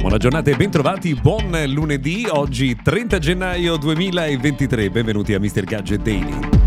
Buona giornata e bentrovati, buon lunedì, oggi 30 gennaio 2023, benvenuti a Mr. Gadget Daily.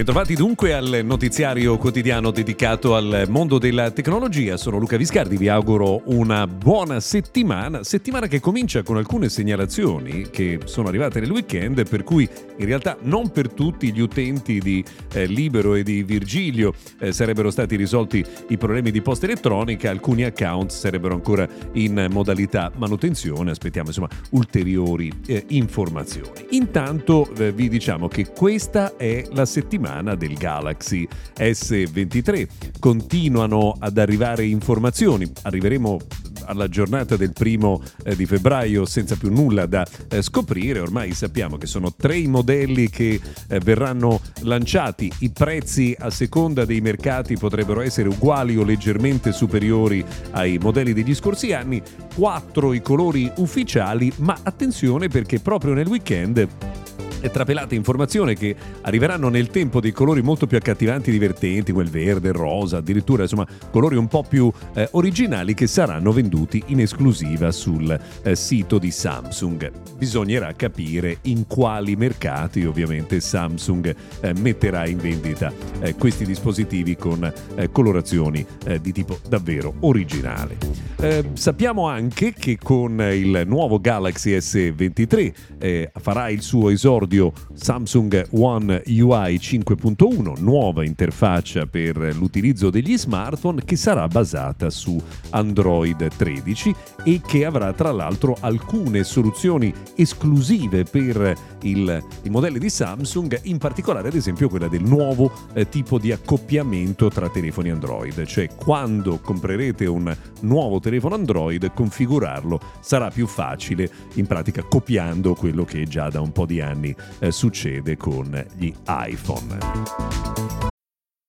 Bentrovati dunque al notiziario quotidiano dedicato al mondo della tecnologia. Sono Luca Viscardi, vi auguro una buona settimana, settimana che comincia con alcune segnalazioni che sono arrivate nel weekend, per cui in realtà non per tutti gli utenti di eh, Libero e di Virgilio eh, sarebbero stati risolti i problemi di posta elettronica, alcuni account sarebbero ancora in modalità manutenzione, aspettiamo insomma ulteriori eh, informazioni. Intanto eh, vi diciamo che questa è la settimana settimana del Galaxy S23. Continuano ad arrivare informazioni, arriveremo alla giornata del primo eh, di febbraio senza più nulla da eh, scoprire. Ormai sappiamo che sono tre i modelli che eh, verranno lanciati. I prezzi a seconda dei mercati potrebbero essere uguali o leggermente superiori ai modelli degli scorsi anni. Quattro i colori ufficiali, ma attenzione perché proprio nel weekend trapelate informazioni che arriveranno nel tempo dei colori molto più accattivanti e divertenti, quel verde, il rosa, addirittura insomma colori un po' più eh, originali che saranno venduti in esclusiva sul eh, sito di Samsung. Bisognerà capire in quali mercati ovviamente Samsung eh, metterà in vendita eh, questi dispositivi con eh, colorazioni eh, di tipo davvero originale. sappiamo anche che con il nuovo Galaxy S23 farà il suo esordio episodio Samsung One UI 5.1, nuova interfaccia per l'utilizzo degli smartphone che sarà basata su Android 13 e che avrà tra l'altro alcune soluzioni esclusive per il, i modelli di Samsung, in particolare ad esempio quella del nuovo eh, tipo di accoppiamento tra telefoni Android, cioè quando comprerete un nuovo telefono Android configurarlo sarà più facile in pratica copiando quello che già da un po' di anni eh, succede con gli iPhone.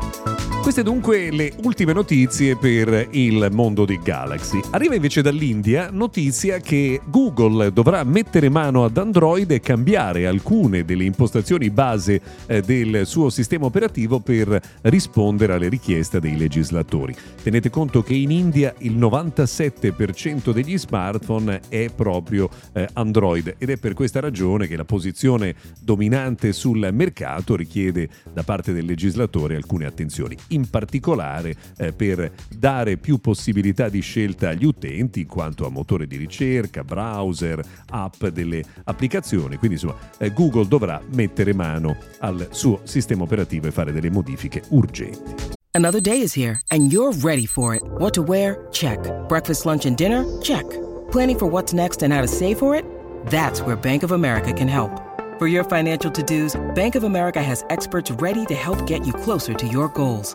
Thank you Queste dunque le ultime notizie per il mondo di Galaxy. Arriva invece dall'India notizia che Google dovrà mettere mano ad Android e cambiare alcune delle impostazioni base eh, del suo sistema operativo per rispondere alle richieste dei legislatori. Tenete conto che in India il 97% degli smartphone è proprio eh, Android ed è per questa ragione che la posizione dominante sul mercato richiede da parte del legislatore alcune attenzioni in particolare eh, per dare più possibilità di scelta agli utenti in quanto a motore di ricerca, browser, app delle applicazioni. Quindi insomma eh, Google dovrà mettere mano al suo sistema operativo e fare delle modifiche urgenti. Another day is here and you're ready for it. What to wear? Check. Breakfast, lunch and dinner? Check. Planning for what's next and how to save for it? That's where Bank of America can help. For your financial to-dos, Bank of America has experts ready to help get you closer to your goals.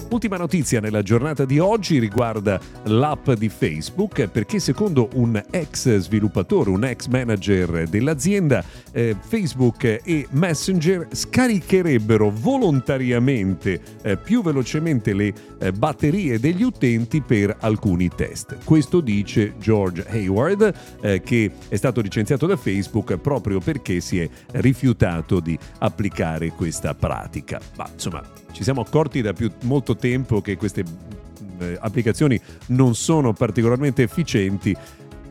Ultima notizia nella giornata di oggi riguarda l'app di Facebook perché secondo un ex sviluppatore, un ex manager dell'azienda, eh, Facebook e Messenger scaricherebbero volontariamente eh, più velocemente le eh, batterie degli utenti per alcuni test. Questo dice George Hayward eh, che è stato licenziato da Facebook proprio perché si è rifiutato di applicare questa pratica. Ma insomma, ci siamo accorti da più, molto tempo che queste eh, applicazioni non sono particolarmente efficienti.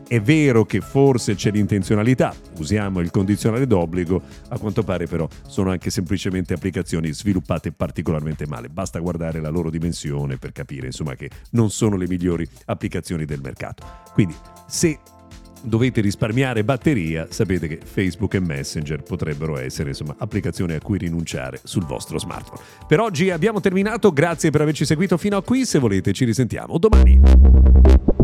È vero che forse c'è l'intenzionalità, usiamo il condizionale d'obbligo, a quanto pare però sono anche semplicemente applicazioni sviluppate particolarmente male. Basta guardare la loro dimensione per capire insomma che non sono le migliori applicazioni del mercato. Quindi se dovete risparmiare batteria, sapete che Facebook e Messenger potrebbero essere insomma, applicazioni a cui rinunciare sul vostro smartphone. Per oggi abbiamo terminato, grazie per averci seguito fino a qui, se volete ci risentiamo domani.